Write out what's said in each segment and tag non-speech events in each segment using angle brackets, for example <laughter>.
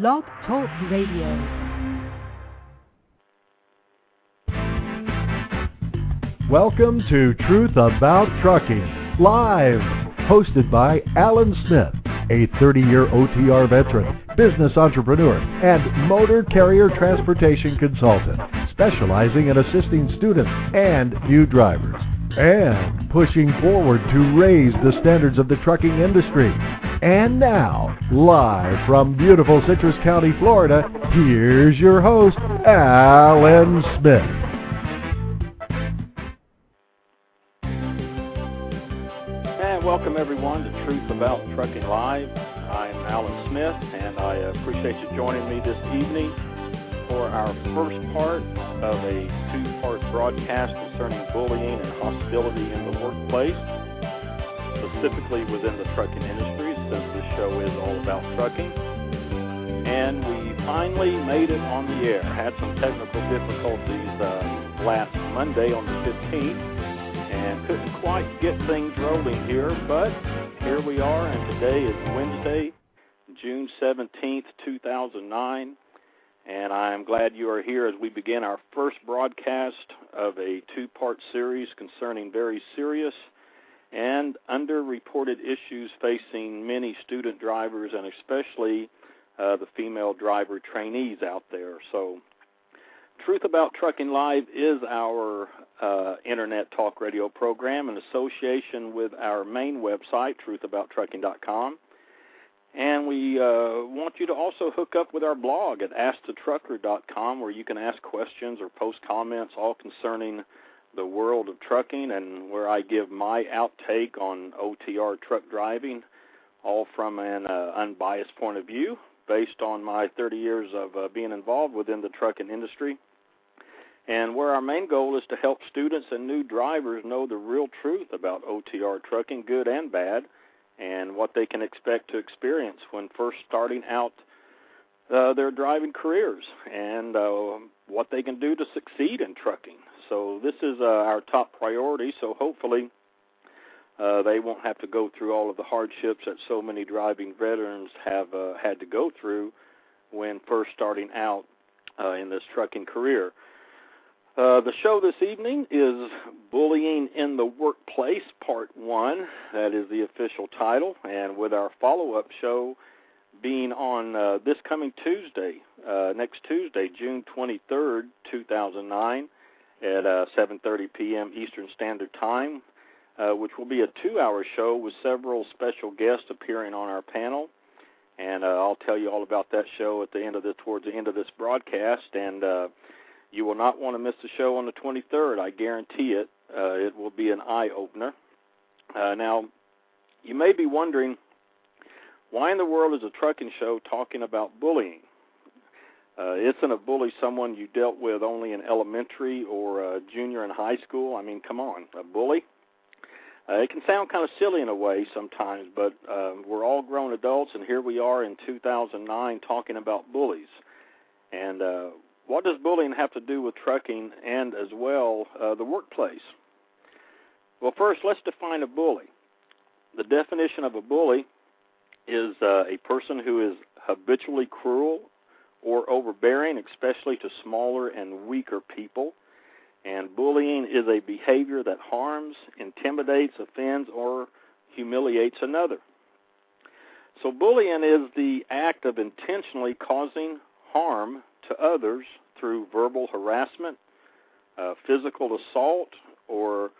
Blog Talk Radio. Welcome to Truth About Trucking, live, hosted by Allen Smith, a 30 year OTR veteran, business entrepreneur, and motor carrier transportation consultant, specializing in assisting students and new drivers, and pushing forward to raise the standards of the trucking industry. And now, live from beautiful Citrus County, Florida, here's your host, Allen Smith. And welcome everyone to Truth About Trucking Live. I'm Allen Smith, and I appreciate you joining me this evening for our first part of a two-part broadcast concerning bullying and hostility in the workplace, specifically within the trucking industry, this show is all about trucking. And we finally made it on the air. Had some technical difficulties uh, last Monday on the 15th and couldn't quite get things rolling here, but here we are, and today is Wednesday, June 17th, 2009, and I'm glad you are here as we begin our first broadcast of a two part series concerning very serious and underreported issues facing many student drivers and especially uh, the female driver trainees out there. So, Truth About Trucking Live is our uh, internet talk radio program in association with our main website, truthabouttrucking.com. And we uh, want you to also hook up with our blog at askthetrucker.com where you can ask questions or post comments all concerning the world of trucking and where I give my outtake on OTR truck driving, all from an uh, unbiased point of view based on my 30 years of uh, being involved within the trucking industry. And where our main goal is to help students and new drivers know the real truth about OTR trucking, good and bad, and what they can expect to experience when first starting out uh, their driving careers, and uh, what they can do to succeed in trucking. So this is uh, our top priority. So hopefully. Uh, they won't have to go through all of the hardships that so many driving veterans have uh, had to go through when first starting out uh, in this trucking career. Uh, the show this evening is Bullying in the Workplace, Part 1. That is the official title. And with our follow up show being on uh, this coming Tuesday, uh, next Tuesday, June 23rd, 2009, at 7:30 uh, p.m. Eastern Standard Time, uh, which will be a two-hour show with several special guests appearing on our panel. And I'll tell you all about that show at the end of the towards the end of this broadcast. And you will not want to miss the show on the 23rd. I guarantee it. Uh, it will be an eye opener. Uh, now, you may be wondering why in the world is a trucking show talking about bullying? Uh, isn't a bully someone you dealt with only in elementary or uh, junior and high school? I mean, come on, a bully? Uh, it can sound kind of silly in a way sometimes, but uh, we're all grown adults, and here we are in 2009 talking about bullies. And uh, what does bullying have to do with trucking and as well uh, the workplace? Well, first, let's define a bully. The definition of a bully is uh, a person who is habitually cruel or overbearing, especially to smaller and weaker people. And bullying is a behavior that harms, intimidates, offends, or humiliates another. So, bullying is the act of intentionally causing harm to others through verbal harassment, uh, physical assault, or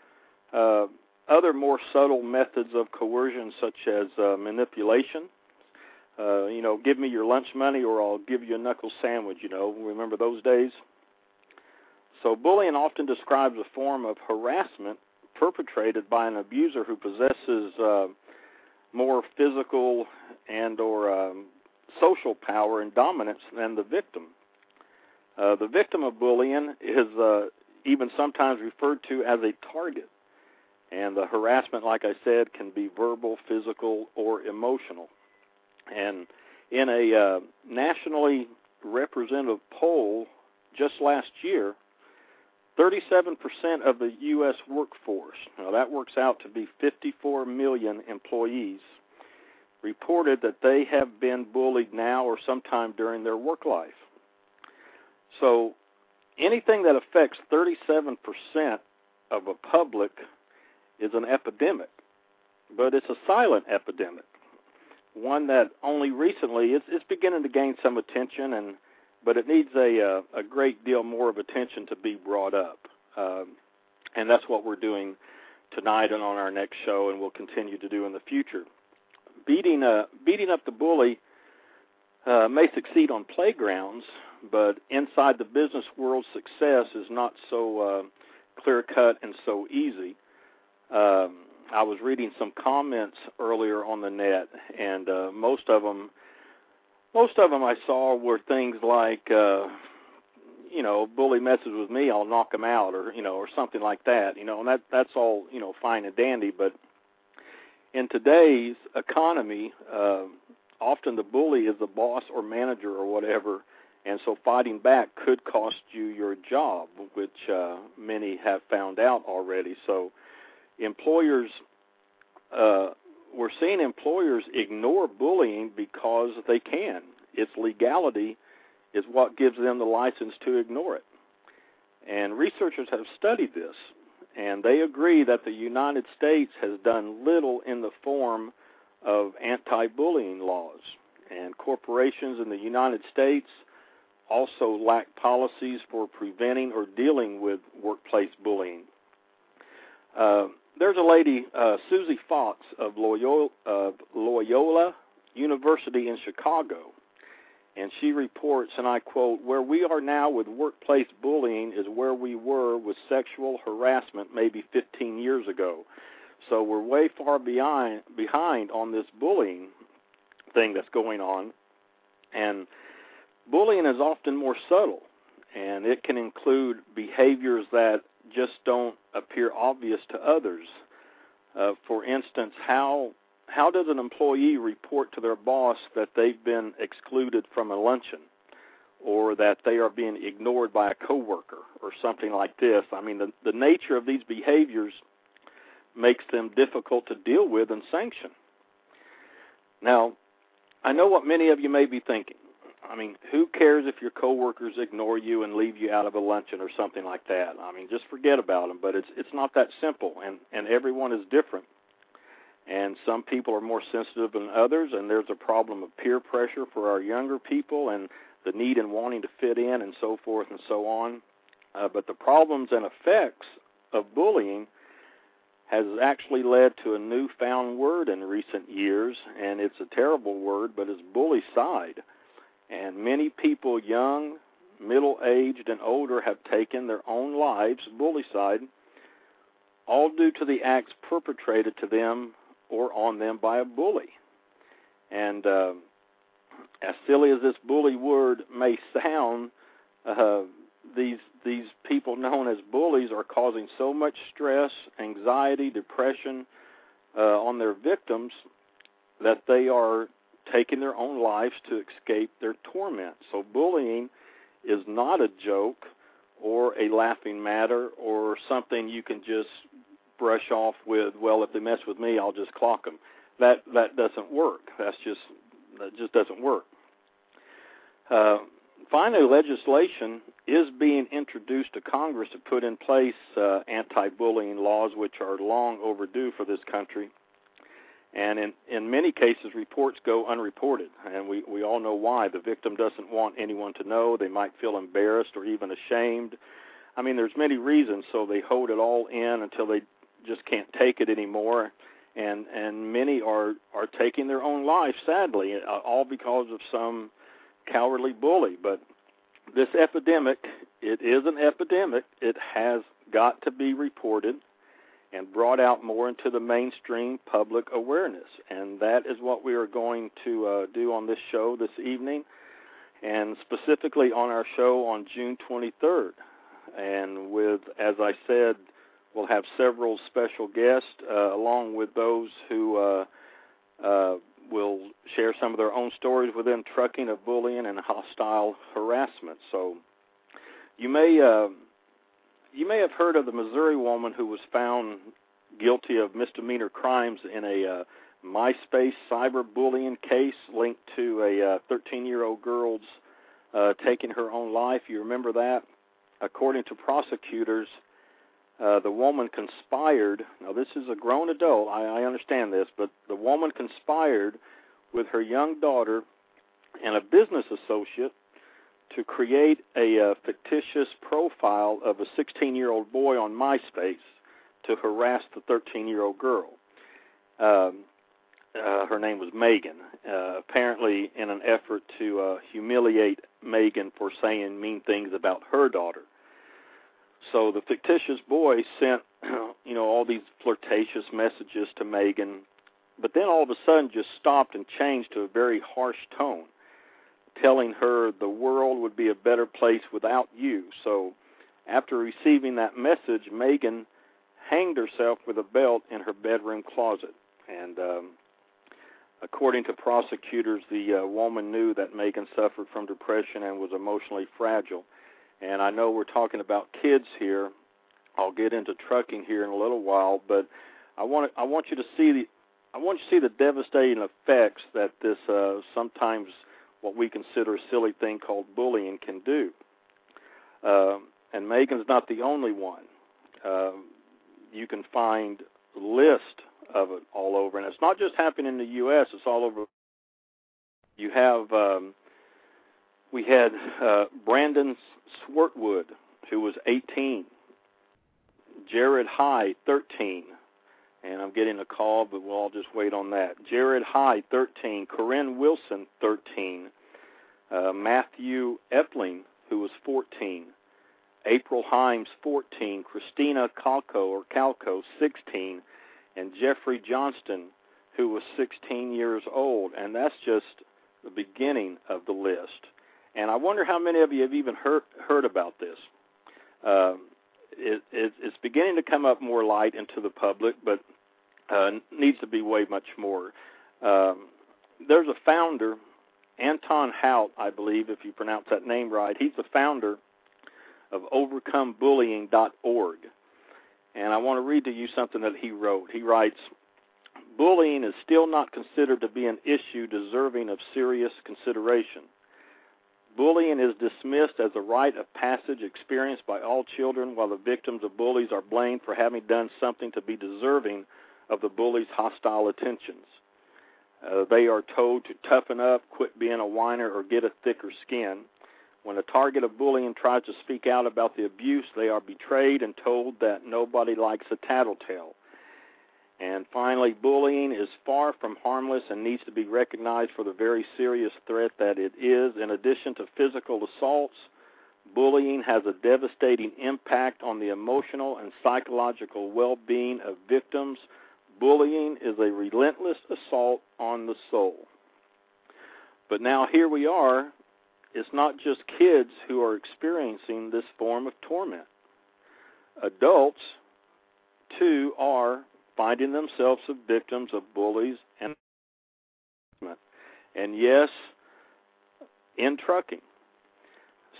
uh, other more subtle methods of coercion, such as uh, manipulation. Uh, you know, give me your lunch money or I'll give you a knuckle sandwich. You know, remember those days? So, bullying often describes a form of harassment perpetrated by an abuser who possesses uh, more physical and or um, social power and dominance than the victim. Uh, the victim of bullying is uh, even sometimes referred to as a target. And the harassment, like I said, can be verbal, physical, or emotional. And in a uh, nationally representative poll just last year, 37% of the U.S. workforce, now that works out to be 54 million employees, reported that they have been bullied now or sometime during their work life. So anything that affects 37% of a public is an epidemic, but it's a silent epidemic. One that only recently it's beginning to gain some attention, and but it needs a a, uh, a great deal more of attention to be brought up, um, and that's what we're doing tonight and on our next show, and we'll continue to do in the future. Beating uh, beating up the bully uh, may succeed on playgrounds, but inside the business world, success is not so uh, clear cut and so easy. Um, I was reading some comments earlier on the net, and uh, most of them, most of them I saw were things like, uh, you know, bully messes with me, I'll knock him out, or you know, or something like that. You know, and that that's all you know, fine and dandy. But in today's economy, uh, often the bully is the boss or manager or whatever and so fighting back could cost you your job, which uh, many have found out already. So employers, uh, we're seeing employers ignore bullying because they can. Its legality is what gives them the license to ignore it. And researchers have studied this, and they agree that the United States has done little in the form of anti bullying laws. And corporations in the United States also lack policies for preventing or dealing with workplace bullying. Uh, there's a lady, uh, Susie Fox of Loyola, of Loyola University in Chicago, and she reports, and I quote, Where we are now with workplace bullying is where we were with sexual harassment maybe 15 years ago. So we're way far behind behind on this bullying thing that's going on. And bullying is often more subtle, and it can include behaviors that just don't appear obvious to others. Uh, for instance, how how does an employee report to their boss that they've been excluded from a luncheon, or that they are being ignored by a coworker, or something like this? I mean, the the nature of these behaviors makes them difficult to deal with and sanction. Now, I know what many of you may be thinking. I mean, who cares if your coworkers ignore you and leave you out of a luncheon or something like that? I mean, just forget about them. But it's it's not that simple, and and everyone is different. And some people are more sensitive than others, and there's a problem of peer pressure for our younger people, and the need and wanting to fit in, and so forth and so on. Uh, but the problems and effects of bullying has actually led to a newfound word in recent years, and it's a terrible word, but it's bully side and many people, young, middle aged, and older, have taken their own lives, bullycide, all due to the acts perpetrated to them or on them by a bully. And uh, as silly as this bully word may sound, uh, these these people known as bullies are causing so much stress, anxiety, depression uh, on their victims that they are taking their own lives to escape their torment. So bullying is not a joke or a laughing matter or something you can just brush off with, well, if they mess with me, I'll just clock them. That that doesn't work. That's just that just doesn't work. Uh, finally, legislation is being introduced to Congress to put in place uh, anti-bullying laws, which are long overdue for this country and in in many cases reports go unreported. And we we all know why. The victim doesn't want anyone to know. They might feel embarrassed or even ashamed. I mean there's many reasons so they hold it all in until they just can't take it anymore. And and many are are taking their own life sadly uh, all because of some cowardly bully. But this epidemic it is an epidemic. It has got to be reported and brought out more into the mainstream public awareness. And that is what we are going to uh, do on this show this evening, and specifically on our show on June 23rd. And with, as I said, we'll have several special guests, uh, along with those who uh, uh will share some of their own stories within trucking of bullying and hostile harassment. So you may uh, you may have heard of the Missouri woman who was found guilty of misdemeanor crimes in a uh, MySpace cyberbullying case linked to a 13 uh, girl's uh, taking her own life. You remember that? According to prosecutors, uh, the woman conspired. Now, this is a grown adult. I, I understand this, but the woman conspired with her young daughter and a business associate to create a uh, fictitious profile of a 16 year old boy on MySpace to harass the 13 year old girl. Um, uh, her name was Megan, uh, apparently in an effort to uh, humiliate Megan for saying mean things about her daughter. So the fictitious boy sent, <clears throat> you know, all these flirtatious messages to Megan, but then all of a sudden just stopped and changed to a very harsh tone, telling her the world would be a better place without you. So after receiving that message, Megan hanged herself with a belt in her bedroom closet. And um, according to prosecutors, the uh, woman knew that Megan suffered from depression and was emotionally fragile. And I know we're talking about kids here. I'll get into trucking here in a little while, but I want I want you to see the I want you to see the devastating effects that this uh, sometimes what we consider a silly thing called bullying can do. Uh, and Megan's not the only one. Uh, you can find list of it all over, and it's not just happening in the U.S. It's all over. You have um, we had uh, Brandon Swartwood, who was 18, Jared High, 13, and I'm getting a call, but we'll all just wait on that. Jared High, 13, Corinne Wilson, 13, uh, Matthew Epling, who was 14, April Himes, 14, Christina Calco or Calco, 16, and Jeffrey Johnston, who was 16 years old. And that's just the beginning of the list. And I wonder how many of you have even heard heard about this. Uh, it, it, it's beginning to come up more light into the public, but uh, needs to be way much more. Um, there's a founder, Anton Hout, I believe, if you pronounce that name right. He's the founder of overcomebullying.org. And I want to read to you something that he wrote. He writes, Bullying is still not considered to be an issue deserving of serious consideration. Bullying is dismissed as a rite of passage experienced by all children, while the victims of bullies are blamed for having done something to be deserving of the bully's hostile attentions. Uh, they are told to toughen up, quit being a whiner, or get a thicker skin. When a target of bullying tries to speak out about the abuse, they are betrayed and told that nobody likes a tattletale. And finally, bullying is far from harmless and needs to be recognized for the very serious threat that it is. In addition to physical assaults, bullying has a devastating impact on the emotional and psychological well being of victims. Bullying is a relentless assault on the soul. But now here we are it's not just kids who are experiencing this form of torment. Adults, too, are finding themselves the victims of bullies and and yes, in trucking,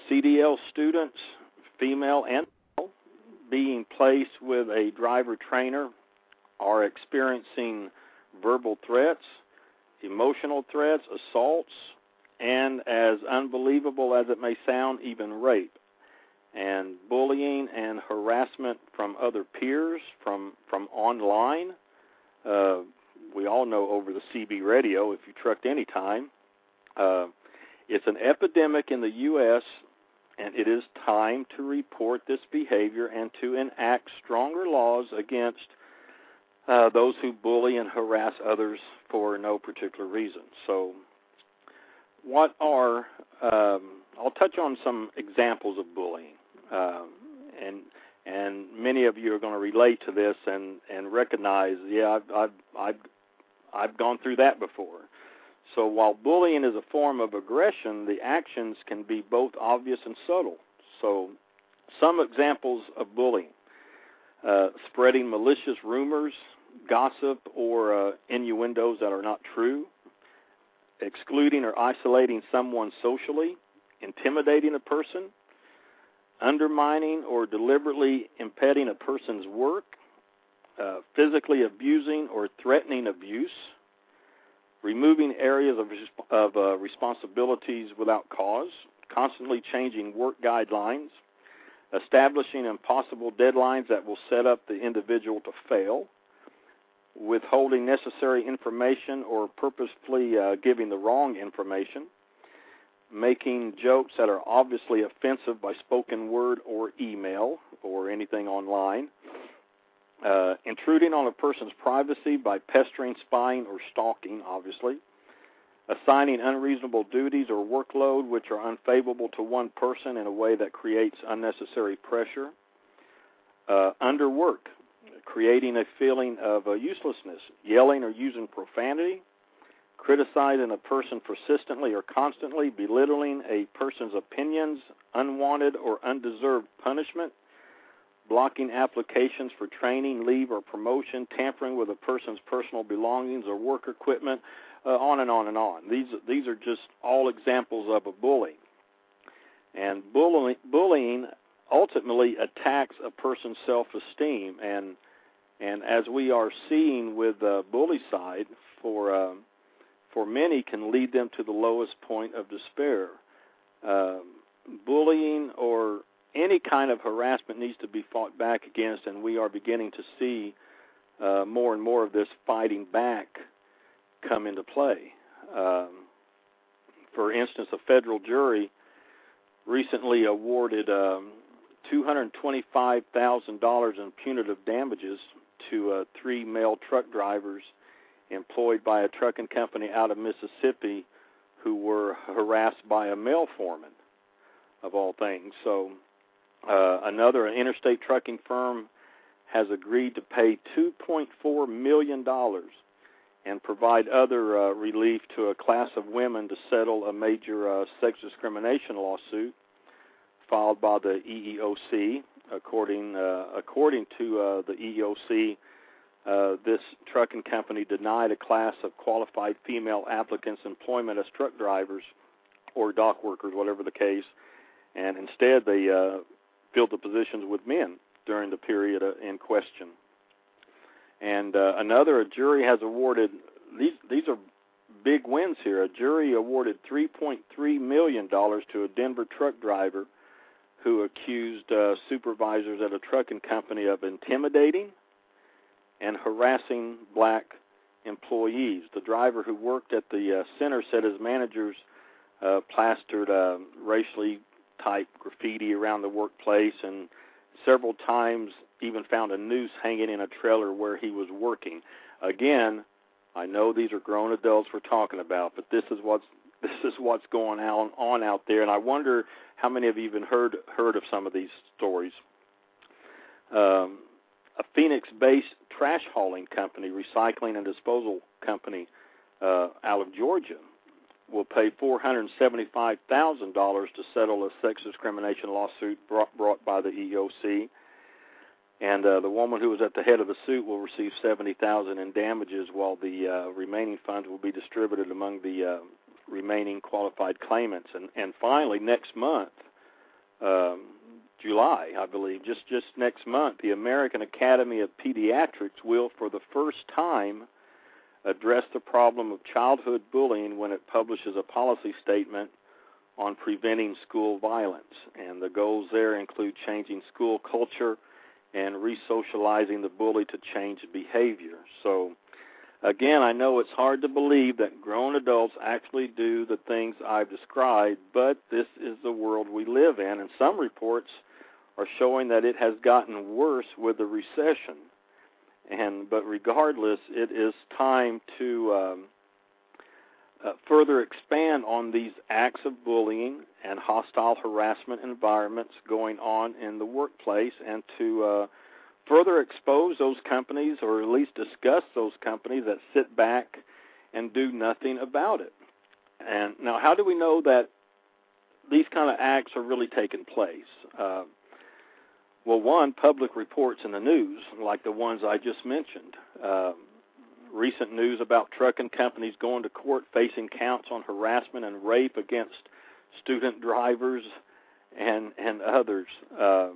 CDL students, female and male, being placed with a driver trainer, are experiencing verbal threats, emotional threats, assaults, and as unbelievable as it may sound, even rape and bullying and harassment from other peers, from from online. Uh, we all know over the CB radio, if you trucked any time, uh, it's an epidemic in the U.S. And it is time to report this behavior and to enact stronger laws against uh, those who bully and harass others for no particular reason. So what are um, I'll touch on some examples of bullying, um, and and many of you are going to relate to this and and recognize, yeah, I've I've I've, I've gone through that before. So while bullying is a form of aggression, the actions can be both obvious and subtle. So some examples of bullying: uh, spreading malicious rumors, gossip, or uh, innuendos that are not true excluding or isolating someone socially, intimidating a person, undermining or deliberately impeding a person's work, uh, physically abusing or threatening abuse, removing areas of, of uh, responsibilities without cause, constantly changing work guidelines, establishing impossible deadlines that will set up the individual to fail, withholding necessary information or purposefully uh, giving the wrong information, making jokes that are obviously offensive by spoken word or email or anything online, uh, intruding on a person's privacy by pestering, spying, or stalking, obviously, assigning unreasonable duties or workload which are unfavorable to one person in a way that creates unnecessary pressure, uh, underwork, creating a feeling of uh, uselessness, yelling or using profanity, criticizing a person persistently or constantly, belittling a person's opinions, unwanted or undeserved punishment, blocking applications for training, leave, or promotion, tampering with a person's personal belongings or work equipment, uh, on and on and on. These these are just all examples of a bully. And bullying, bullying ultimately attacks a person's self-esteem, and and as we are seeing with the bully side, for uh, for many can lead them to the lowest point of despair. Uh, bullying or any kind of harassment needs to be fought back against, and we are beginning to see uh, more and more of this fighting back come into play. Um, for instance, a federal jury recently awarded um, $225,000 in punitive damages to uh, three male truck drivers employed by a trucking company out of Mississippi who were harassed by a male foreman, of all things. So, uh, another an interstate trucking firm has agreed to pay $2.4 million and provide other uh, relief to a class of women to settle a major uh, sex discrimination lawsuit filed by the EEOC. According uh, according to uh, the EEOC, uh, this trucking company denied a class of qualified female applicants employment as truck drivers or dock workers, whatever the case, and instead they uh, filled the positions with men during the period in question. And uh, another, a jury has awarded these. These are big wins here. A jury awarded 3.3 million dollars to a Denver truck driver who accused uh, supervisors at a trucking company of intimidating and harassing black employees. The driver who worked at the uh, center said his managers uh, plastered uh, racially type graffiti around the workplace and several times even found a noose hanging in a trailer where he was working. Again, I know these are grown adults we're talking about, but this is what's <laughs> this is what's going on on out there, and I wonder how many you even heard heard of some of these stories. Um, a Phoenix-based trash hauling company, recycling and disposal company uh, out of Georgia, will pay $475,000 to settle a sex discrimination lawsuit brought, brought by the EOC. And uh, the woman who was at the head of the suit will receive seventy thousand in damages, while the uh, remaining funds will be distributed among the uh, remaining qualified claimants. And, and finally, next month, um, July, I believe, just just next month, the American Academy of Pediatrics will, for the first time, address the problem of childhood bullying when it publishes a policy statement on preventing school violence. And the goals there include changing school culture and resocializing the bully to change behavior. So Again, I know it's hard to believe that grown adults actually do the things I've described, but this is the world we live in, and some reports are showing that it has gotten worse with the recession. And but regardless, it is time to um, uh, further expand on these acts of bullying and hostile harassment environments going on in the workplace, and to uh, further expose those companies or at least discuss those companies that sit back and do nothing about it. And now, how do we know that these kind of acts are really taking place? Uh, well, one, public reports in the news, like the ones I just mentioned. Uh, recent news about trucking companies going to court facing counts on harassment and rape against student drivers and and others. Uh,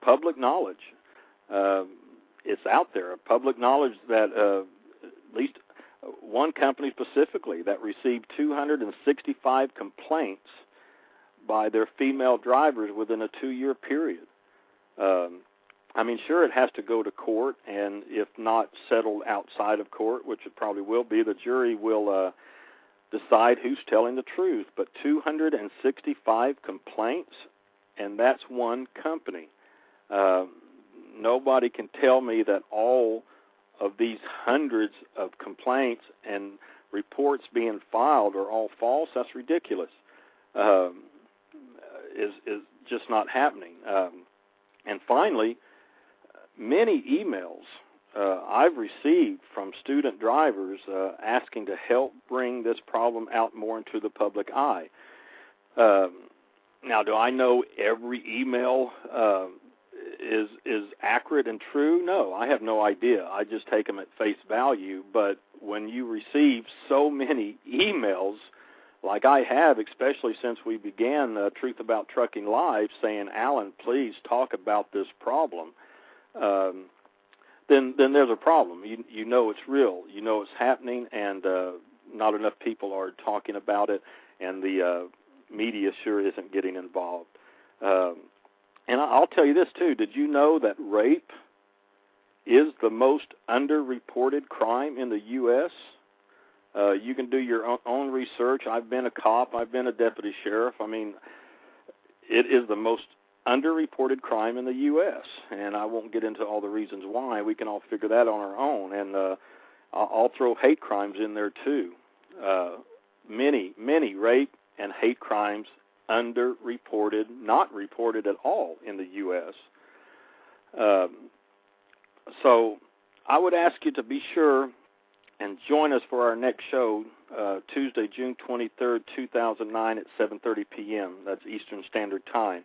public knowledge uh, it's out there, public knowledge that uh, at least one company specifically that received 265 complaints by their female drivers within a two-year period. Um, I mean, sure, it has to go to court, and if not settled outside of court, which it probably will be, the jury will uh, decide who's telling the truth. But 265 complaints, and that's one company. Uh, nobody can tell me that all of these hundreds of complaints and reports being filed are all false. That's ridiculous. Um, is is just not happening. Um, and finally, many emails uh, I've received from student drivers uh, asking to help bring this problem out more into the public eye. Um, now, do I know every email uh, is is accurate and true? No, I have no idea. I just take them at face value. But when you receive so many emails, like I have, especially since we began uh, Truth About Trucking Live, saying, "Allen, please talk about this problem," um, then then there's a problem. You you know it's real. You know it's happening, and uh, not enough people are talking about it, and the uh, media sure isn't getting involved. Um, and I'll tell you this too. Did you know that rape is the most underreported crime in the U.S.? Uh, you can do your own research. I've been a cop. I've been a deputy sheriff. I mean, it is the most underreported crime in the U.S. And I won't get into all the reasons why. We can all figure that on our own. And uh, I'll throw hate crimes in there too. Uh, many, many rape and hate crimes underreported, not reported at all in the U.S. Um, so I would ask you to be sure and join us for our next show uh, Tuesday, June 23rd, 2009 at 7:30 p.m. That's Eastern Standard Time.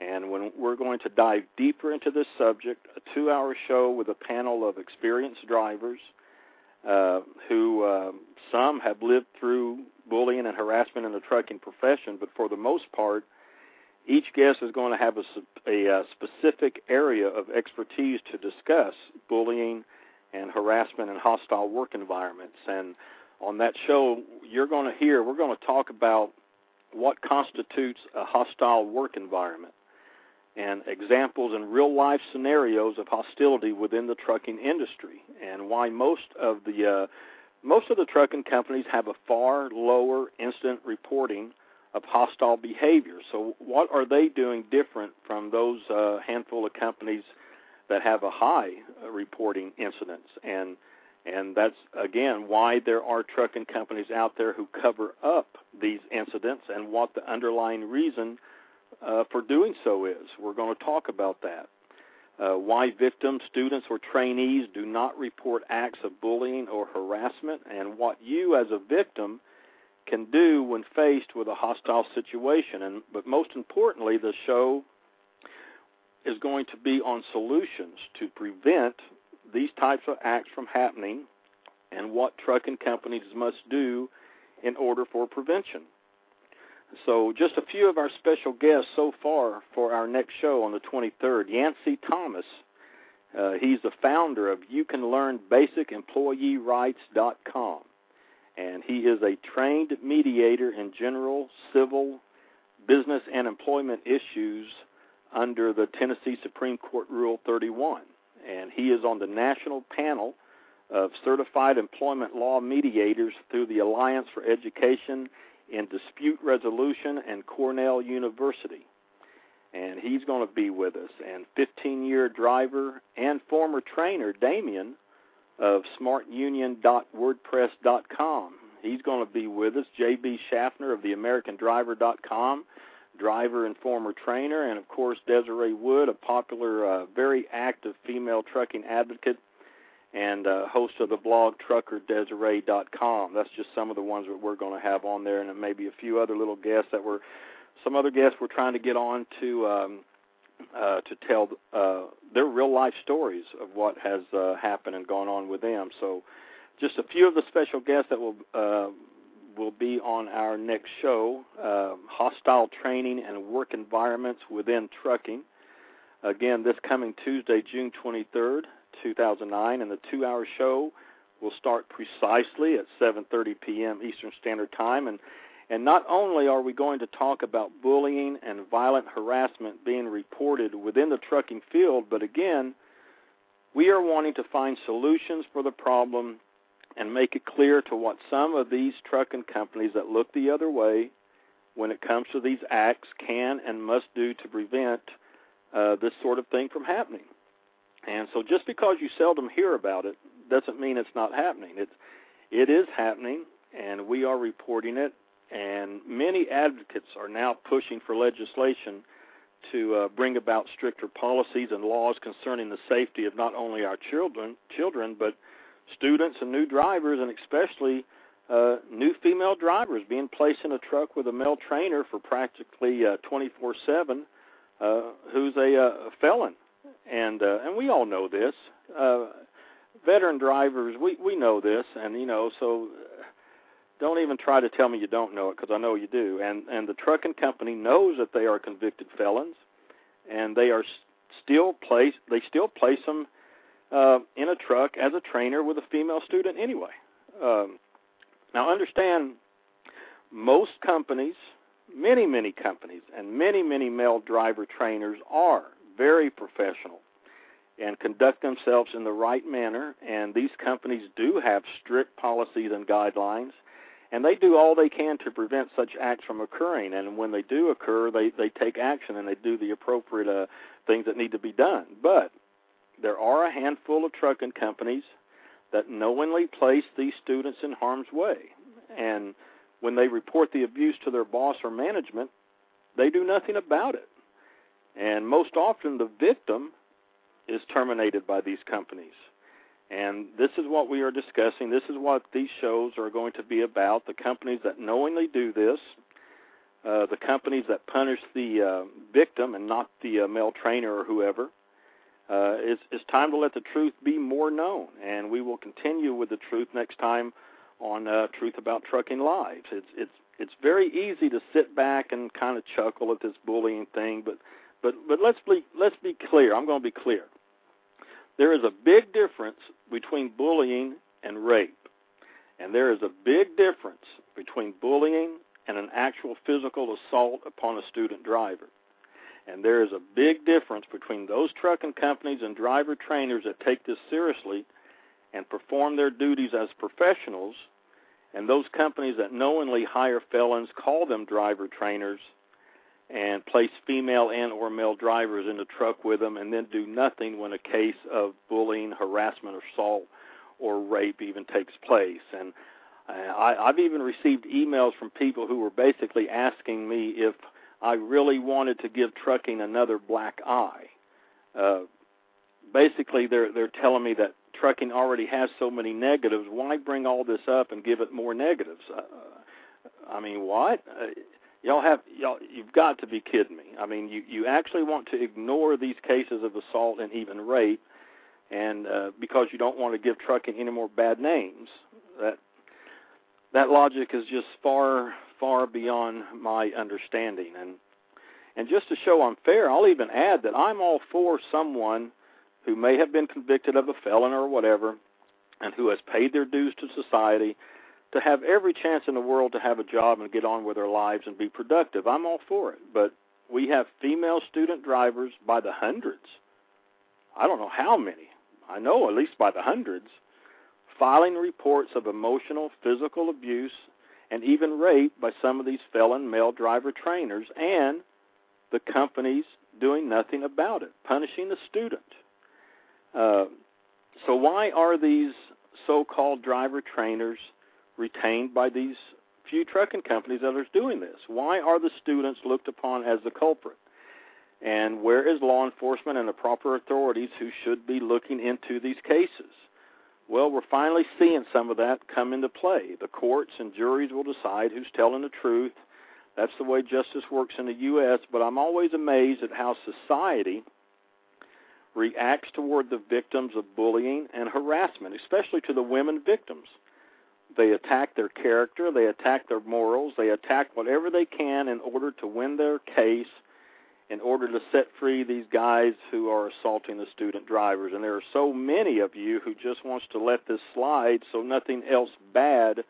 And when we're going to dive deeper into this subject, a two-hour show with a panel of experienced drivers uh, who uh, some have lived through bullying and harassment in the trucking profession, but for the most part, each guest is going to have a, a, a specific area of expertise to discuss bullying and harassment and hostile work environments. And on that show, you're going to hear, we're going to talk about what constitutes a hostile work environment and examples and real life scenarios of hostility within the trucking industry and why most of the uh, most of the trucking companies have a far lower incident reporting of hostile behavior. So, what are they doing different from those uh, handful of companies that have a high uh, reporting incidents? And and that's again why there are trucking companies out there who cover up these incidents and what the underlying reason uh, for doing so is. We're going to talk about that uh, why victims, students, or trainees do not report acts of bullying or harassment, and what you as a victim can do when faced with a hostile situation. And but most importantly, the show is going to be on solutions to prevent these types of acts from happening and what trucking companies must do in order for prevention. So, just a few of our special guests so far for our next show on the 23rd. Yancey Thomas, uh, he's the founder of You Can Learn Basic Employee Rights.com, and he is a trained mediator in general civil, business, and employment issues under the Tennessee Supreme Court Rule 31. And he is on the national panel of certified employment law mediators through the Alliance for Education in dispute resolution and Cornell University. And he's going to be with us. And 15 year driver and former trainer, Damien, of smartunion.wordpress.com. He's going to be with us. J.B. Schaffner of the AmericanDriver.com, driver and former trainer. And of course, Desiree Wood, a popular, uh, very active female trucking advocate and uh, host of the blog truckerdesiree.com. That's just some of the ones that we're going to have on there, and maybe a few other little guests that were some other guests we're trying to get on to um, uh, to tell uh, their real life stories of what has uh, happened and gone on with them. So, just a few of the special guests that will uh, will be on our next show: uh, hostile training and work environments within trucking. Again, this coming Tuesday, June 23rd, 2009, and the two hour show will start precisely at 7:30 p.m. Eastern Standard Time and and not only are we going to talk about bullying and violent harassment being reported within the trucking field, but again, we are wanting to find solutions for the problem and make it clear to what some of these trucking companies that look the other way when it comes to these acts can and must do to prevent uh, this sort of thing from happening. And so just because you seldom hear about it doesn't mean it's not happening. It's it is happening and we are reporting it and many advocates are now pushing for legislation to uh, bring about stricter policies and laws concerning the safety of not only our children, children, but students and new drivers, and especially uh, new female drivers being placed in a truck with a male trainer for practically uh, 24/7, uh, who's a, uh, felon, and uh, and we all know this. Uh, veteran drivers, we we know this, and you know so don't even try to tell me you don't know it because I know you do. And and the trucking company knows that they are convicted felons, and they are still place they still place them uh, in a truck as a trainer with a female student anyway. Um, now understand, most companies, many many companies, and many many male driver trainers are very professional and conduct themselves in the right manner. And these companies do have strict policies and guidelines and they do all they can to prevent such acts from occurring. And when they do occur, they they take action and they do the appropriate uh, things that need to be done. But there are a handful of trucking companies that knowingly place these students in harm's way, and when they report the abuse to their boss or management, they do nothing about it. And most often, the victim is terminated by these companies. And this is what we are discussing. This is what these shows are going to be about. The companies that knowingly do this, uh, the companies that punish the uh, victim and not the uh, male trainer or whoever. Uh, it's, it's time to let the truth be more known, and we will continue with the truth next time on uh, Truth About Trucking Lives. It's it's it's very easy to sit back and kind of chuckle at this bullying thing, but but but let's be let's be clear. I'm going to be clear. There is a big difference between bullying and rape. And there is a big difference between bullying and an actual physical assault upon a student driver. And there is a big difference between those trucking companies and driver trainers that take this seriously and perform their duties as professionals and those companies that knowingly hire felons, call them driver trainers, and place female and or male drivers in the truck with them and then do nothing when a case of bullying, harassment, assault, or rape even takes place. And uh, I, I've even received emails from people who were basically asking me if I really wanted to give trucking another black eye. Uh, basically, they're they're telling me that trucking already has so many negatives. Why bring all this up and give it more negatives? Uh, I mean, what? Uh, y'all have y'all you've got to be kidding me. I mean, you you actually want to ignore these cases of assault and even rape, and uh, because you don't want to give trucking any more bad names. That that logic is just far far beyond my understanding. And and just to show I'm fair, I'll even add that I'm all for someone who may have been convicted of a felon or whatever, and who has paid their dues to society to have every chance in the world to have a job and get on with their lives and be productive. I'm all for it. But we have female student drivers by the hundreds. I don't know how many. I know at least by the hundreds filing reports of emotional, physical abuse, and even rape by some of these felon male driver trainers, and the companies doing nothing about it, punishing the student. Uh, so, why are these so called driver trainers retained by these few trucking companies that are doing this? Why are the students looked upon as the culprit? And where is law enforcement and the proper authorities who should be looking into these cases? Well, we're finally seeing some of that come into play. The courts and juries will decide who's telling the truth. That's the way justice works in the U.S., but I'm always amazed at how society reacts toward the victims of bullying and harassment, especially to the women victims. They attack their character, they attack their morals, they attack whatever they can in order to win their case in order to set free these guys who are assaulting the student drivers. And there are so many of you who just wants to let this slide so nothing else bad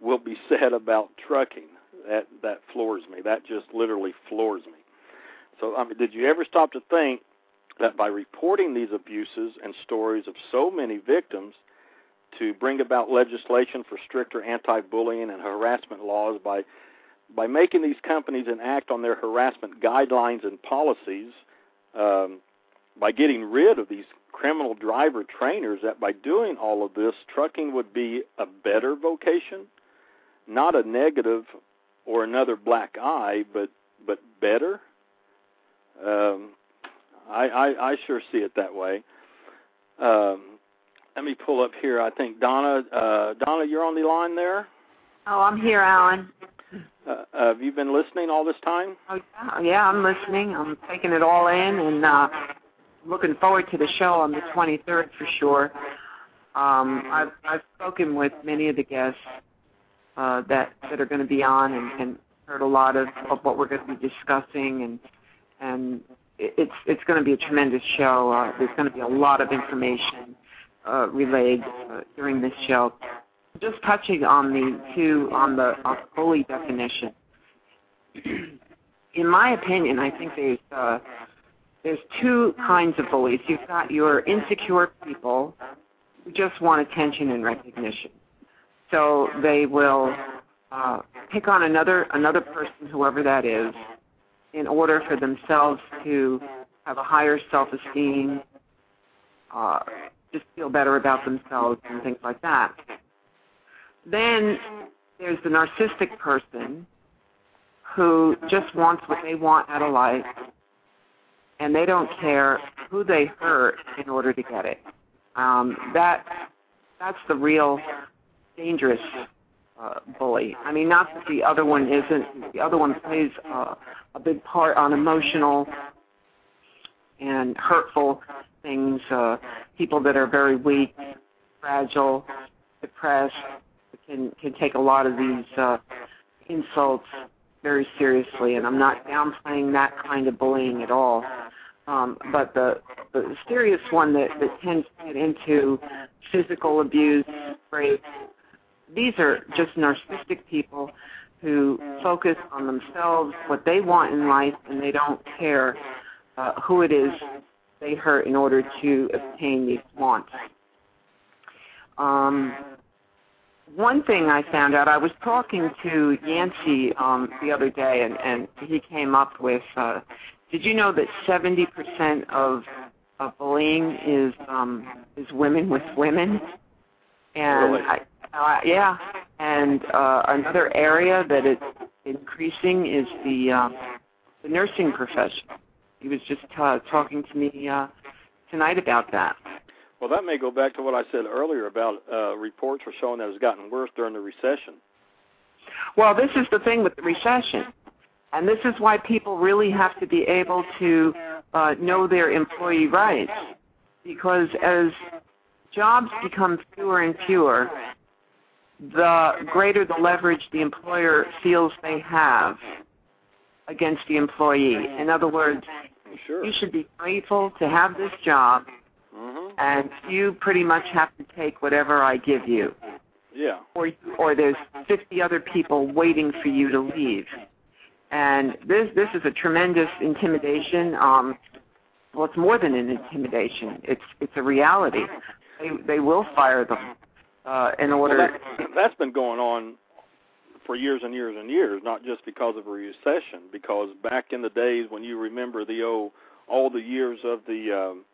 will be <laughs> said about trucking. That that floors me. That just literally floors me. So, I mean, did you ever stop to think that by reporting these abuses and stories of so many victims, to bring about legislation for stricter anti-bullying and harassment laws by by making these companies enact on their harassment guidelines and policies, um, by getting rid of these criminal driver trainers, that by doing all of this, trucking would be a better vocation, not a negative or another black eye, but but better. Um, I, I I sure see it that way. Um, let me pull up here. I think Donna uh, Donna, you're on the line there. Oh, I'm here, Allen. Uh, have you been listening all this time? Oh yeah, yeah, I'm listening. I'm taking it all in and uh, looking forward to the show on the 23rd for sure. Um, I've I've spoken with many of the guests uh, that that are going to be on and, and heard a lot of, of what we're going to be discussing and and it's it's going to be a tremendous show. Uh, there's going to be a lot of information uh, relayed uh, during this show. Just touching on the two on the on bully definition. <clears throat> In my opinion, I think there's uh, there's two kinds of bullies. You've got your insecure people who just want attention and recognition. So they will uh, pick on another another person, whoever that is, in order for themselves to have a higher self-esteem, uh, just feel better about themselves and things like that. Then there's the narcissistic person who just wants what they want out of life and they don't care who they hurt in order to get it. Um, that that's the real dangerous uh, bully. I mean, not that the other one isn't. The other one plays uh, a big part on emotional and hurtful things. Uh, people that are very weak, fragile, depressed can can take a lot of these uh, insults very seriously. And I'm not downplaying that kind of bullying at all. Um, but the the serious one that, that tends to get into physical abuse, rape, these are just narcissistic people who focus on themselves, what they want in life, and they don't care uh, who it is they hurt in order to obtain these wants. Um, one thing I found out, I was talking to Yancey um, the other day, and, and he came up with. Uh, did you know that 70% of of bullying is um, is women with women? And really? I, uh, yeah, and uh, another area that is increasing is the uh, the nursing profession. He was just uh, talking to me uh, tonight about that. Well, that may go back to what I said earlier about uh, reports are showing that it's gotten worse during the recession. Well, this is the thing with the recession, and this is why people really have to be able to uh, know their employee rights, because as jobs become fewer and fewer, the greater the leverage the employer feels they have against the employee. In other words, sure. you should be grateful to have this job, mm-hmm. and you pretty much have to take whatever I give you. Yeah. Or or there's 50 other people waiting for you to leave. And this this is a tremendous intimidation. Um, well, it's more than an intimidation. It's it's a reality. They they will fire them uh, in order. Well, that, that's been going on for years and years and years, not just because of a recession. Because back in the days when you remember the old all the years of the um,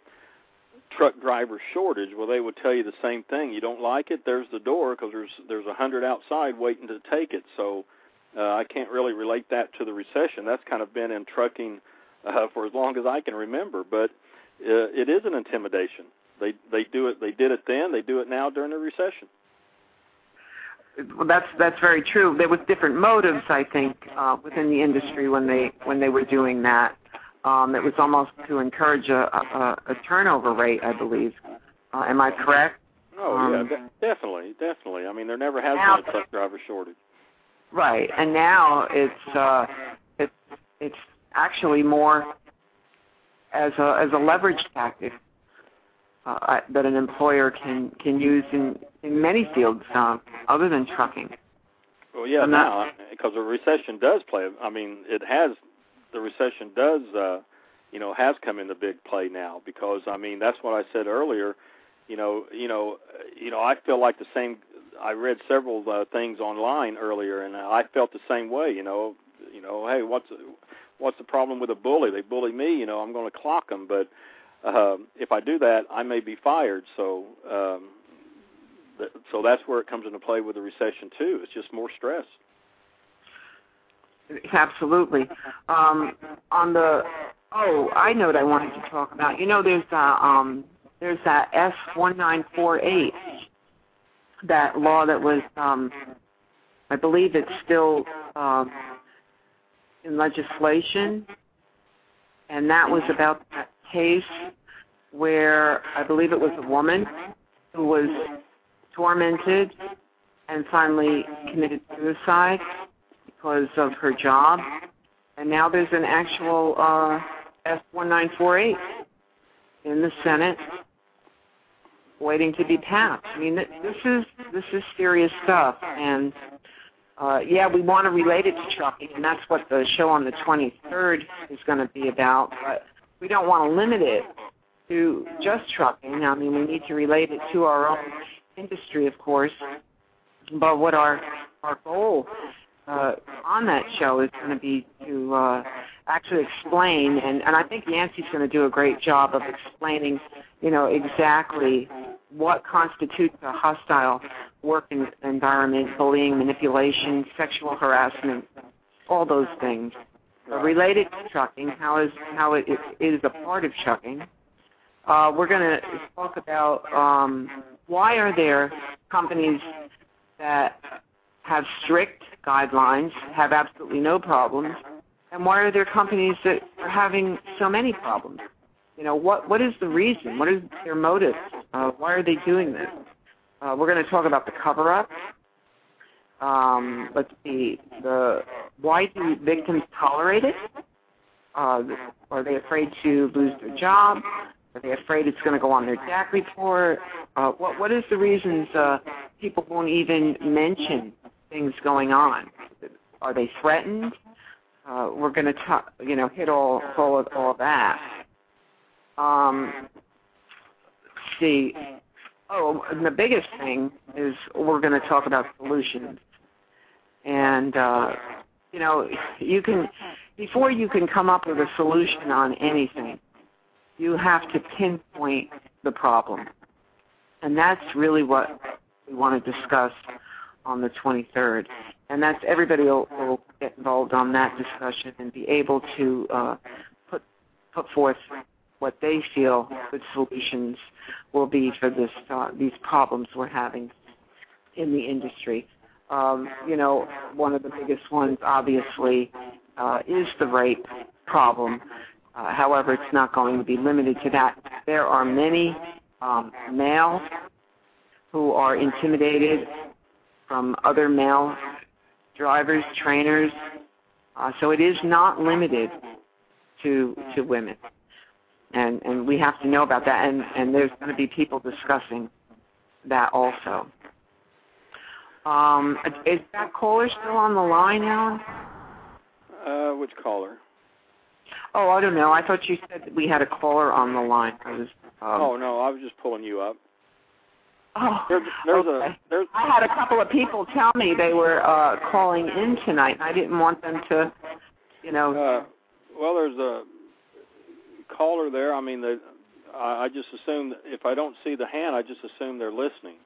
truck driver shortage, well, they would tell you the same thing. You don't like it? There's the door because there's there's a hundred outside waiting to take it. So uh, I can't really relate that to the recession. That's kind of been in trucking uh, <laughs> for as long as I can remember. But uh, it is an intimidation. They they do it. They did it then. They do it now during the recession. Well, that's that's very true. There was different motives, I think, uh, within the industry when they when they were doing that. Um, it was almost to encourage a, a, a turnover rate, I believe. Uh, am I correct? Oh Um, yeah, de- definitely, definitely. I mean, there never has Now- been a truck driver shortage. Right, and now it's uh, it's it's actually more as a as a leverage tactic uh, that an employer can can use in in many fields um, other than trucking. Well, yeah, now because the recession does play. I mean, it has. The recession does, uh, you know, has come into big play now because I mean that's what I said earlier. You know, you know, you know. I feel like the same. I read several uh, things online earlier, and I felt the same way. You know, you know, hey, what's what's the problem with a bully? They bully me. You know, I'm going to clock them, but uh, if I do that, I may be fired. So, um, so that's where it comes into play with the recession too. It's just more stress. Absolutely. Um, on the oh, I know what I wanted to talk about. You know, there's um, there's that S one nine four eight that law that was um, I believe it's still um, in legislation, and that was about that case where I believe it was a woman who was tormented and finally committed suicide because of her job. And now there's an actual uh, S1948 in the Senate waiting to be passed. I mean, this is this is serious stuff, and uh, yeah, we want to relate it to trucking, and that's what the show on the 23rd is going to be about. But we don't want to limit it to just trucking. I mean, we need to relate it to our own industry, of course. But what our our goal uh, on that show is going to be to uh, actually explain, and, and I think Nancy's going to do a great job of explaining, you know, exactly what constitutes a hostile work environment, bullying, manipulation, sexual harassment, all those things. Related to trucking, how is how it is a part of trucking. Uh, we're going to talk about um, why are there companies that have strict guidelines, have absolutely no problems, and why are there companies that are having so many problems? You know, what what is the reason? What is their motive? Uh, why are they doing this? Uh, we're going to talk about the cover-up. Um, let's see, the why do victims tolerate it? Uh, are they afraid to lose their job? Are they afraid it's going to go on their DAC report? Uh, what what is the reasons uh, people won't even mention things going on? Are they threatened? Uh, we're going to you know hit all all of all that. Um, see. Oh, the biggest thing is we're going to talk about solutions. And uh, you know, you can before you can come up with a solution on anything, you have to pinpoint the problem. And that's really what we want to discuss on the 23rd. And that's everybody will, will get involved on that discussion and be able to uh, put put forth what they feel good solutions will be for this uh, these problems we're having in the industry. Um, you know, one of the biggest ones, obviously, uh, is the rape problem. Uh, however, it's not going to be limited to that. There are many um, males who are intimidated from other male drivers, trainers. Uh, so it is not limited to to women, and and we have to know about that. And and there's going to be people discussing that also. Um, is that caller still on the line, Allen? Uh, which caller? Oh, I don't know. I thought you said we had a caller on the line. I was. Um, oh no, I was just pulling you up. Oh, there's, there's okay. a there's. I had a couple of people tell me they were uh calling in tonight. And I didn't want them to, you know. Uh, well, there's a caller there. I mean, the, I, I just assume that if I don't see the hand, I just assume they're listening.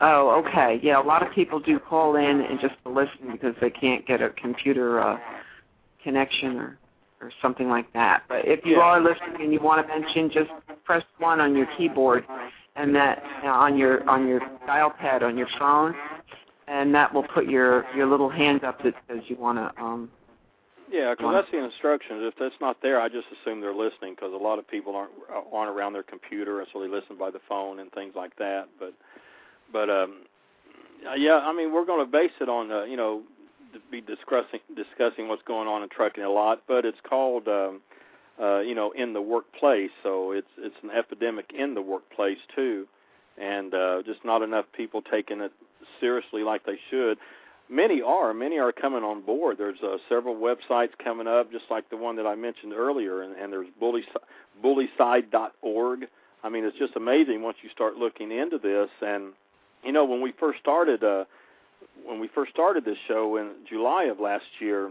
Oh, okay. Yeah, a lot of people do call in and just to listen because they can't get a computer uh, connection or or something like that. But if you Yeah. are listening and you want to mention, just press one on your keyboard, and that uh, on your on your dial pad on your phone, and that will put your your little hand up that says you want to. Um, Yeah, because that's the instructions. If that's not there, I just assume they're listening because a lot of people aren't aren't around their computer, and so they listen by the phone and things like that. But, but um, yeah, I mean, we're going to base it on uh, you know be discussing discussing what's going on in trucking a lot, but it's called um, uh, you know in the workplace. So it's it's an epidemic in the workplace too, and uh, just not enough people taking it seriously like they should. Many are. Many are coming on board. There's uh, several websites coming up, just like the one that I mentioned earlier, and, and there's bully, bullycide.org. I mean, it's just amazing once you start looking into this. And you know, when we first started, uh, when we first started this show in July of last year,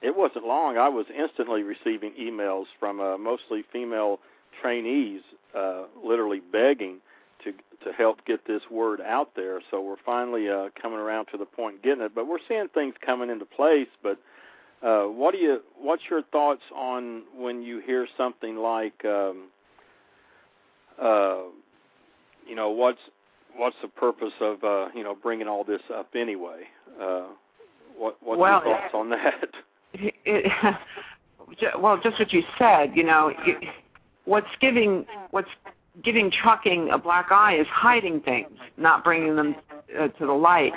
it wasn't long. I was instantly receiving emails from uh, mostly female trainees, uh, literally begging to to help get this word out there. So we're finally uh, coming around to the point getting it. But we're seeing things coming into place. But uh, what do you? What's your thoughts on when you hear something like, um, uh, you know, what's what's the purpose of uh, you know bringing all this up anyway? Uh, what what's well, your thoughts on that? It, it, <laughs> well, just what you said. You know, it, what's giving what's giving trucking a black eye is hiding things, not bringing them uh, to the light.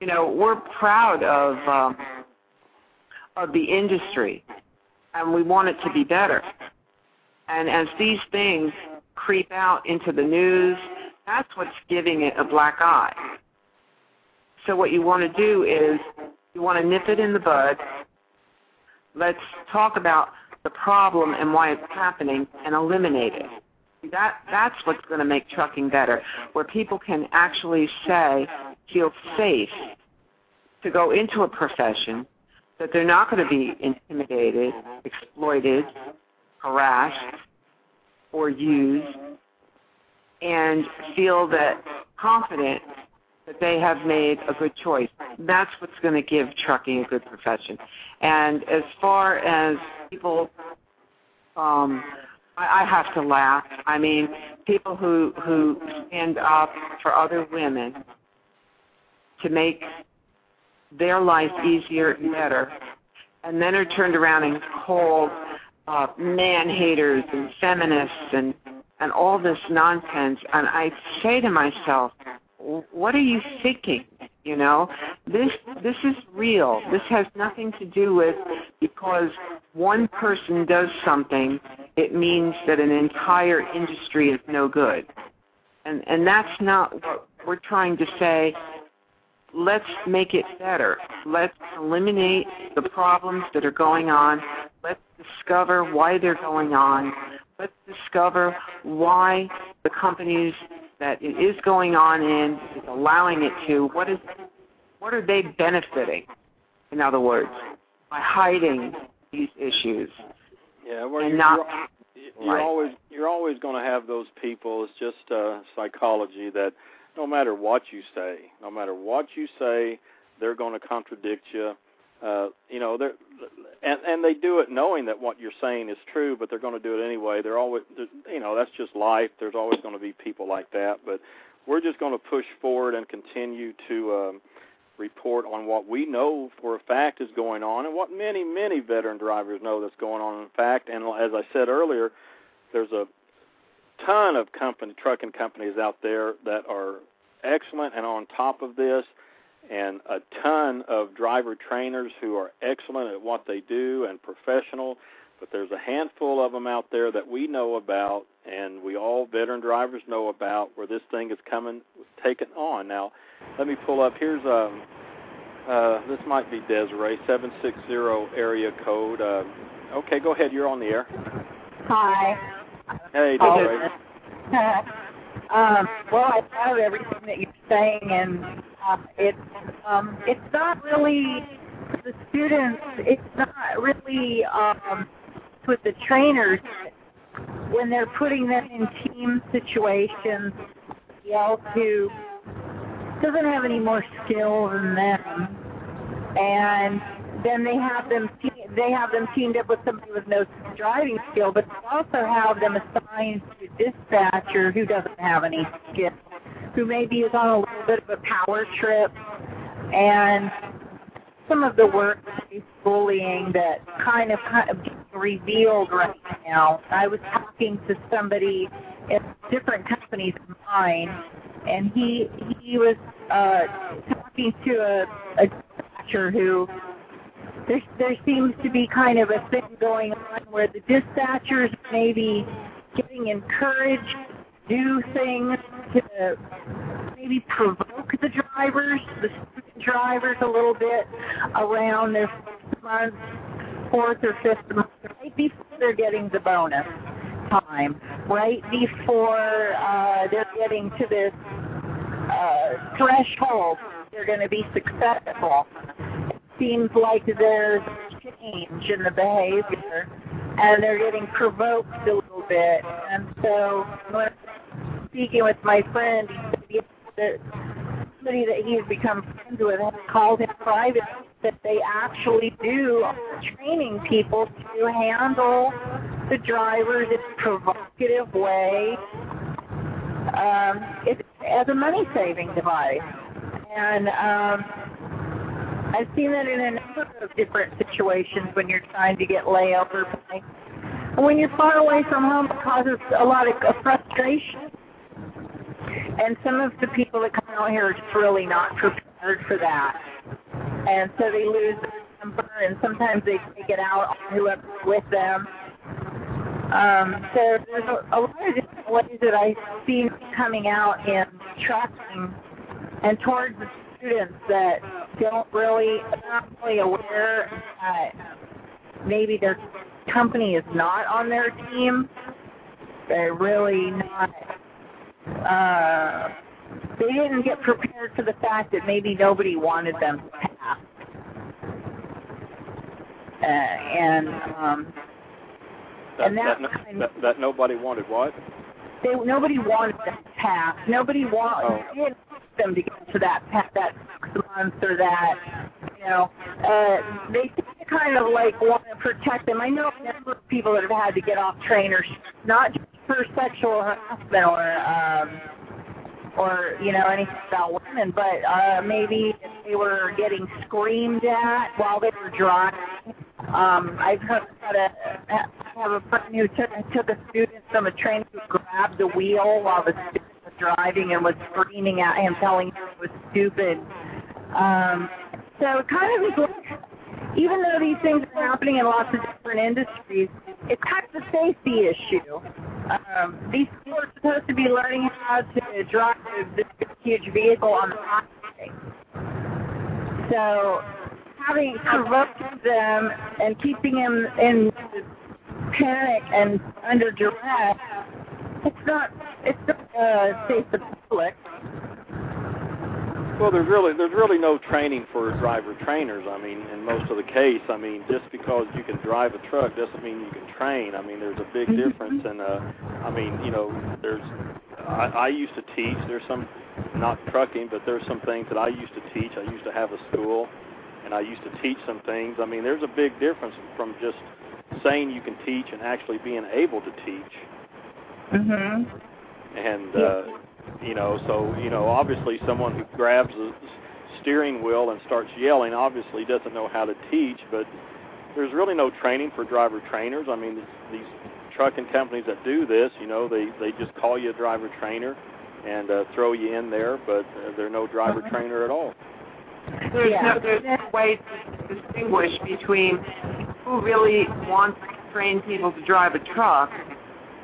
You know, we're proud of um, of the industry, and we want it to be better. And as these things creep out into the news, that's what's giving it a black eye. So what you want to do is you want to nip it in the bud. Let's talk about the problem and why it's happening and eliminate it that that's what's going to make trucking better, where people can actually say, feel safe to go into a profession, that they're not going to be intimidated, exploited, harassed, or used, and feel that confident that they have made a good choice. That's what's going to give trucking a good profession. And as far as people um, I, I have to laugh. I mean, people who who stand up for other women to make their life easier and better, and then are turned around and called uh, man haters and feminists and and all this nonsense. And I say to myself, what are you thinking? You know, this this is real. This has nothing to do with because one person does something, it means that an entire industry is no good. And and that's not what we're trying to say. Let's make it better. Let's eliminate the problems that are going on. Let's discover why they're going on. Let's discover why the companies that it is going on in, is allowing it to, what is what are they benefiting? In other words, by hiding these issues. Yeah, well, and you're, not, you're, right. always you're always going to have those people. It's just uh, psychology that no matter what you say, no matter what you say, they're going to contradict you. Uh, you know, they're and and they do it knowing that what you're saying is true, but they're going to do it anyway. They're always, you know, that's just life. There's always going to be people like that, but we're just going to push forward and continue to um, report on what we know for a fact is going on, and what many many veteran drivers know that's going on in fact. And as I said earlier, there's a ton of company trucking companies out there that are excellent and on top of this and a ton of driver trainers who are excellent at what they do and professional. But there's a handful of them out there that we know about, and we all veteran drivers know about where this thing is coming, taken on. Now, let me pull up. Here's um, uh, this might be Desiree, seven six zero area code. Uh, okay, go ahead. You're on the air. Hi. Hey, Oh. Desiree. <laughs> um, well, I love everything that you're saying, and uh, it's um, it's not really the students. It's not really um, with the trainers when they're putting them in team situations. Else who doesn't have any more skill than them, and then they have them te- they have them teamed up with somebody with no driving skill, but they also have them assigned to dispatcher who doesn't have any skill, who maybe is on a little bit of a power trip, and some of the workplace bullying that kind of kind of revealed right now. I was talking to somebody in different companies of mine, and he he was uh, talking to a, a dispatcher who there there seems to be kind of a thing going on where the dispatchers may be getting encouraged do things to maybe provoke the drivers, the drivers a little bit around their month, fourth or fifth month, right before they're getting the bonus time, right before uh, they're getting to this uh, threshold, they're going to be successful. It seems like there's change in the behavior, and they're getting provoked a little bit. And so, when speaking with my friend, he said that somebody that he's become friends with has called him private that they actually do training people to handle the drivers in a provocative way um, it, as a money saving device. And um, I've seen that in a number of different situations when you're trying to get layover pay. When you're far away from home, it causes a lot of frustration. And some of the people that come out here are just really not prepared for that. And so they lose their temper, and sometimes they take it out on whoever's with them. Um, so there's a, a lot of different ways that I see coming out in trucking and towards the students that don't really, not really aware that maybe their company is not on their team. They're really not, uh, they didn't get prepared for the fact that maybe nobody wanted them to pass. Uh, and um, That, And that that, kind that, that nobody wanted what? they nobody wanted to pass. Nobody wanted Oh. didn't them to get to that pa- that six months or that you know. Uh, they kind of like want to protect them. I know a number of people that have had to get off trainers, not just for sexual harassment or um, or you know anything about women, but uh, maybe if they were getting screamed at while they were driving. Um, I've had a, I have a friend who took, took a student from a train who grabbed the wheel while the student was driving and was screaming at him, telling him it was stupid. Um, so it kind of is like, even though these things are happening in lots of different industries, it's kind of a safety issue. Um, these people are supposed to be learning how to drive this huge vehicle on the highway. So having provoked them and keeping them in panic and under duress, it's not it's not uh, safe for the public. Well, there's really there's really no training for driver trainers. I mean, in most of the case, I mean, just because you can drive a truck doesn't mean you can train. I mean, there's a big difference, and uh, I mean, you know, there's I, I used to teach. There's some not trucking, but there's some things that I used to teach. I used to have a school, and I used to teach some things. I mean, there's a big difference from just saying you can teach and actually being able to teach. Mhm. And uh, you know, so you know, obviously, someone who grabs a steering wheel and starts yelling obviously doesn't know how to teach. But there's really no training for driver trainers. I mean, these trucking companies that do this, you know, they they just call you a driver trainer and uh, throw you in there, but uh, they're no driver Uh-huh. trainer at all. There's Yeah. no there's no way to distinguish between who really wants to train people to drive a truck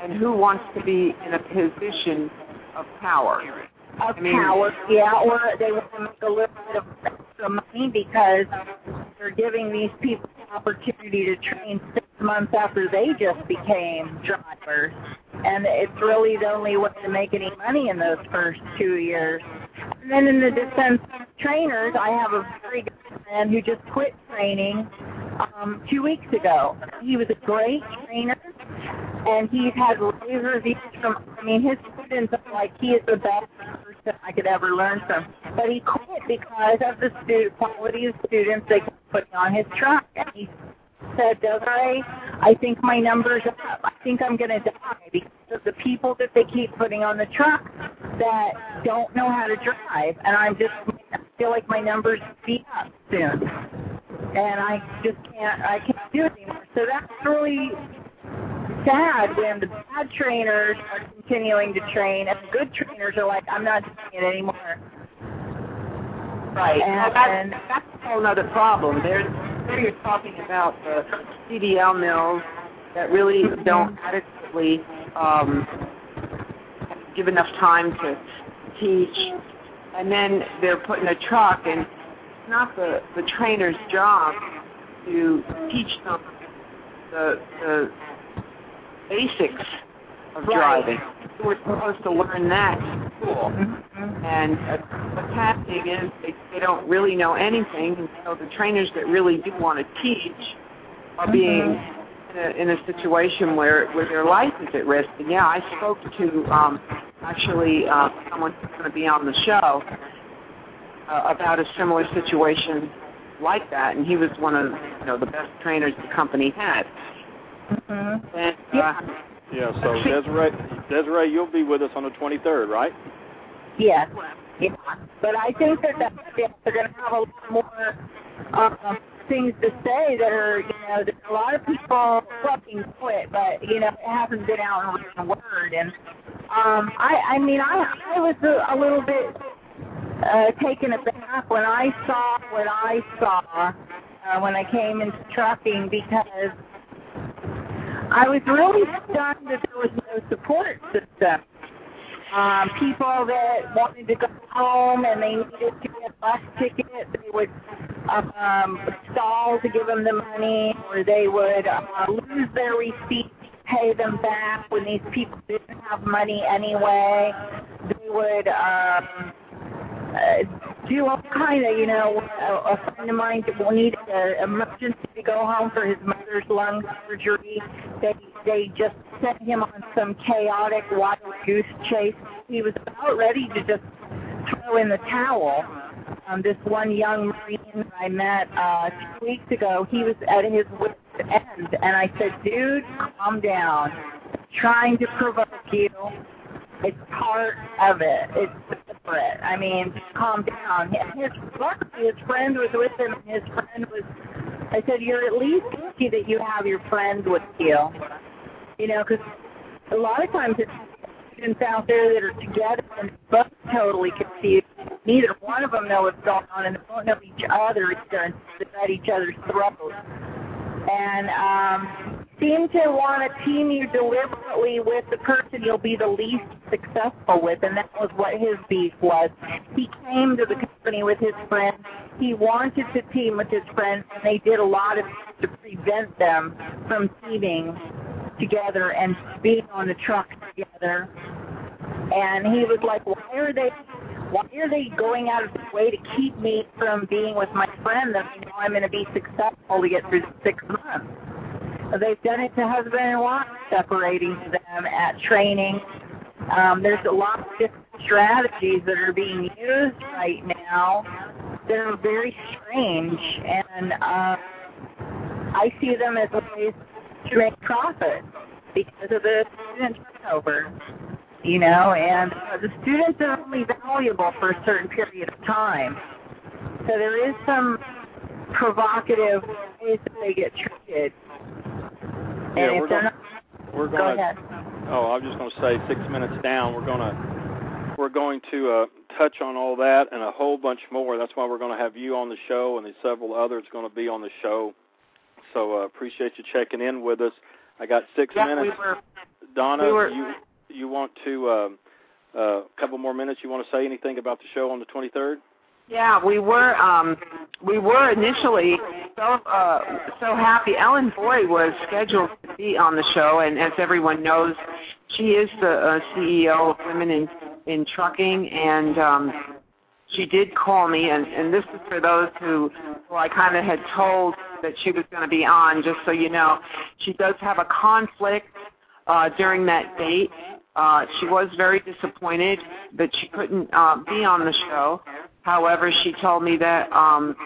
and who wants to be in a position of power. Of I mean- power, yeah, or they want to make a little bit of extra money because they're giving these people the opportunity to train six months after they just became drivers. And it's really the only way to make any money in those first two years. And then in the defense trainers, I have a very good friend who just quit training um, two weeks ago. He was a great trainer, and he's had rave reviews from. I mean, his students are like he is the best person I could ever learn from. But he quit because of the student quality of students they kept putting on his truck, and he said, Desiree, I think my numbers up. I think I'm going to die because of the people that they keep putting on the truck that don't know how to drive. And I'm just, I feel like my numbers be up soon. And I just can't, I can't do it anymore. So that's really sad when the bad trainers are continuing to train and the good trainers are like, I'm not doing it anymore. Right. And- well, that's, that's a whole other problem. There's there you're talking about the CDL mills that really don't adequately um, give enough time to teach, and then they're put in a truck, and it's not the the trainer's job to teach them the the basics of Right. driving. We're supposed to learn that in school. And uh, what's happening is they, they don't really know anything, and so the trainers that really do want to teach are being in, a, in a situation where where their life is at risk. And yeah, I spoke to um, actually uh, someone who's going to be on the show uh, about a similar situation like that, and he was one of you know the best trainers the company had. Mm-hmm. And uh, Yeah. Yeah, so Desiree, Desiree, you'll be with us on the 23rd, right? Yes. Yeah. But I think that that they're going to have a lot more um, things to say that are, you know, that a lot of people fucking quit, but you know, it hasn't been out in written word. And um, I, I mean, I, I was a, a little bit uh, taken aback when I saw what I saw uh, when I came into trucking because I was really stunned that there was no support system. Um, people that wanted to go home and they needed to get a bus ticket, they would um, stall to give them the money, or they would uh, lose their receipts, pay them back when these people didn't have money anyway. They would um, uh, do all kind of, you know, a, a friend of mine needed an emergency to go home for his mother's lung surgery. They they just sent him on some chaotic wild goose chase. He was about ready to just throw in the towel. Um, this one young Marine I met uh, two weeks ago, he was at his wit's end, and I said, "Dude, calm down. Trying to provoke you. It's part of it. It's separate. I mean, calm down." And his his friend was with him, and his friend was. I said, "You're at least lucky that you have your friend with you." You know, because a lot of times it's students out there that are together and both totally confused. Neither one of them know what's going on, and they don't know each other they're at each other's throats. And um, seem to want to team you deliberately with the person you'll be the least successful with, and that was what his beef was. He came to the company with his friend. He wanted to team with his friend, and they did a lot of to prevent them from teaming together and being on the truck together. And he was like, "Why are they? Why are they going out of their way to keep me from being with my friend that I know I'm going to be successful to get through six months?" They've done it to husband and wife, separating them at training. Um, there's a lot of different strategies that are being used right now that are very strange, and uh, I see them as ways to make profit because of the student turnover. You know, and uh, the students are only valuable for a certain period of time. So there is some provocative ways that they get treated. And Yeah, we're gonna- We're go going to ahead. Oh, I was just going to say six minutes down. We're going to we're going to uh, touch on all that and a whole bunch more. That's why we're going to have you on the show, and there's several others going to be on the show. So uh, appreciate you checking in with us. I got six yeah, we minutes. were Donna, we were- you you want to um, uh, a couple more minutes? You want to say anything about the show on the 23rd? Yeah, we were um we were initially so uh so happy. Ellen Voie was scheduled be on the show and as everyone knows, she is the uh, CEO of Women in in Trucking and um she did call me and and this is for those who who I kind of had told that she was going to be on just so you know. She does have a conflict uh during that date. Uh she was very disappointed that she couldn't uh be on the show. However, she told me that um,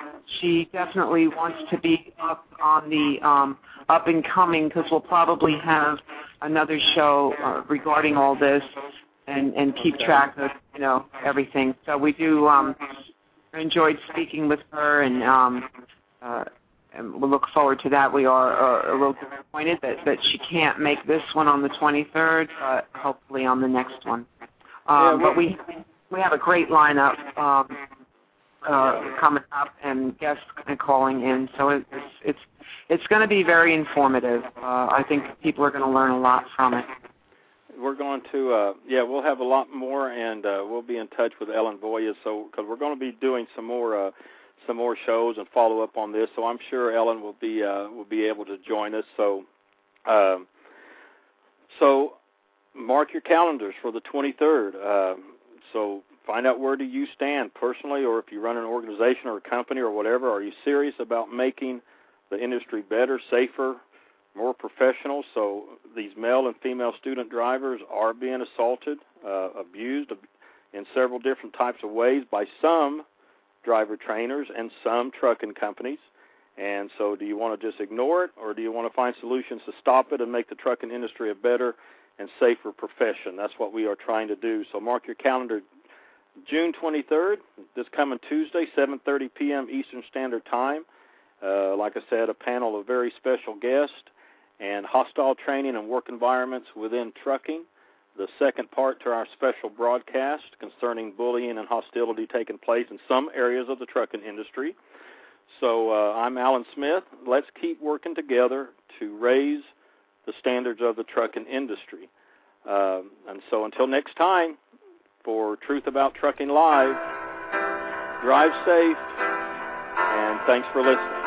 she definitely wants to be up on the um, up and coming because we'll probably have another show uh, regarding all this and and keep track of you know everything. So we do um, enjoyed speaking with her and. Um, uh, and we'll look forward to that. We are uh, a little disappointed that, that she can't make this one on the 23rd, but hopefully on the next one. Um, Yeah, but we we have a great lineup. Um, uh, coming up and guests calling in. So it's it's it's going to be very informative. Uh, I think people are going to learn a lot from it. We're going to, uh, yeah, we'll have a lot more, and uh, we'll be in touch with Ellen Voie. So, because we're going to be doing some more, uh, some more shows and follow up on this. So, I'm sure Ellen will be, uh, will be able to join us. So, um, so mark your calendars for the 23rd. Uh, so, find out where do you stand personally, or if you run an organization or a company or whatever. Are you serious about making the industry better, safer, more professional. So these male and female student drivers are being assaulted, uh, abused in several different types of ways by some driver trainers and some trucking companies. And so, do you want to just ignore it, or do you want to find solutions to stop it and make the trucking industry a better and safer profession? That's what we are trying to do. So, mark your calendar. June 23rd, this coming Tuesday, 7:30 p.m. Eastern Standard Time. Uh, like I said, a panel of very special guests and hostile training and work environments within trucking. The second part to our special broadcast concerning bullying and hostility taking place in some areas of the trucking industry. So uh, I'm Allen Smith. Let's keep working together to raise the standards of the trucking industry. Uh, and so until next time, for Truth About Trucking Live, drive safe, and thanks for listening.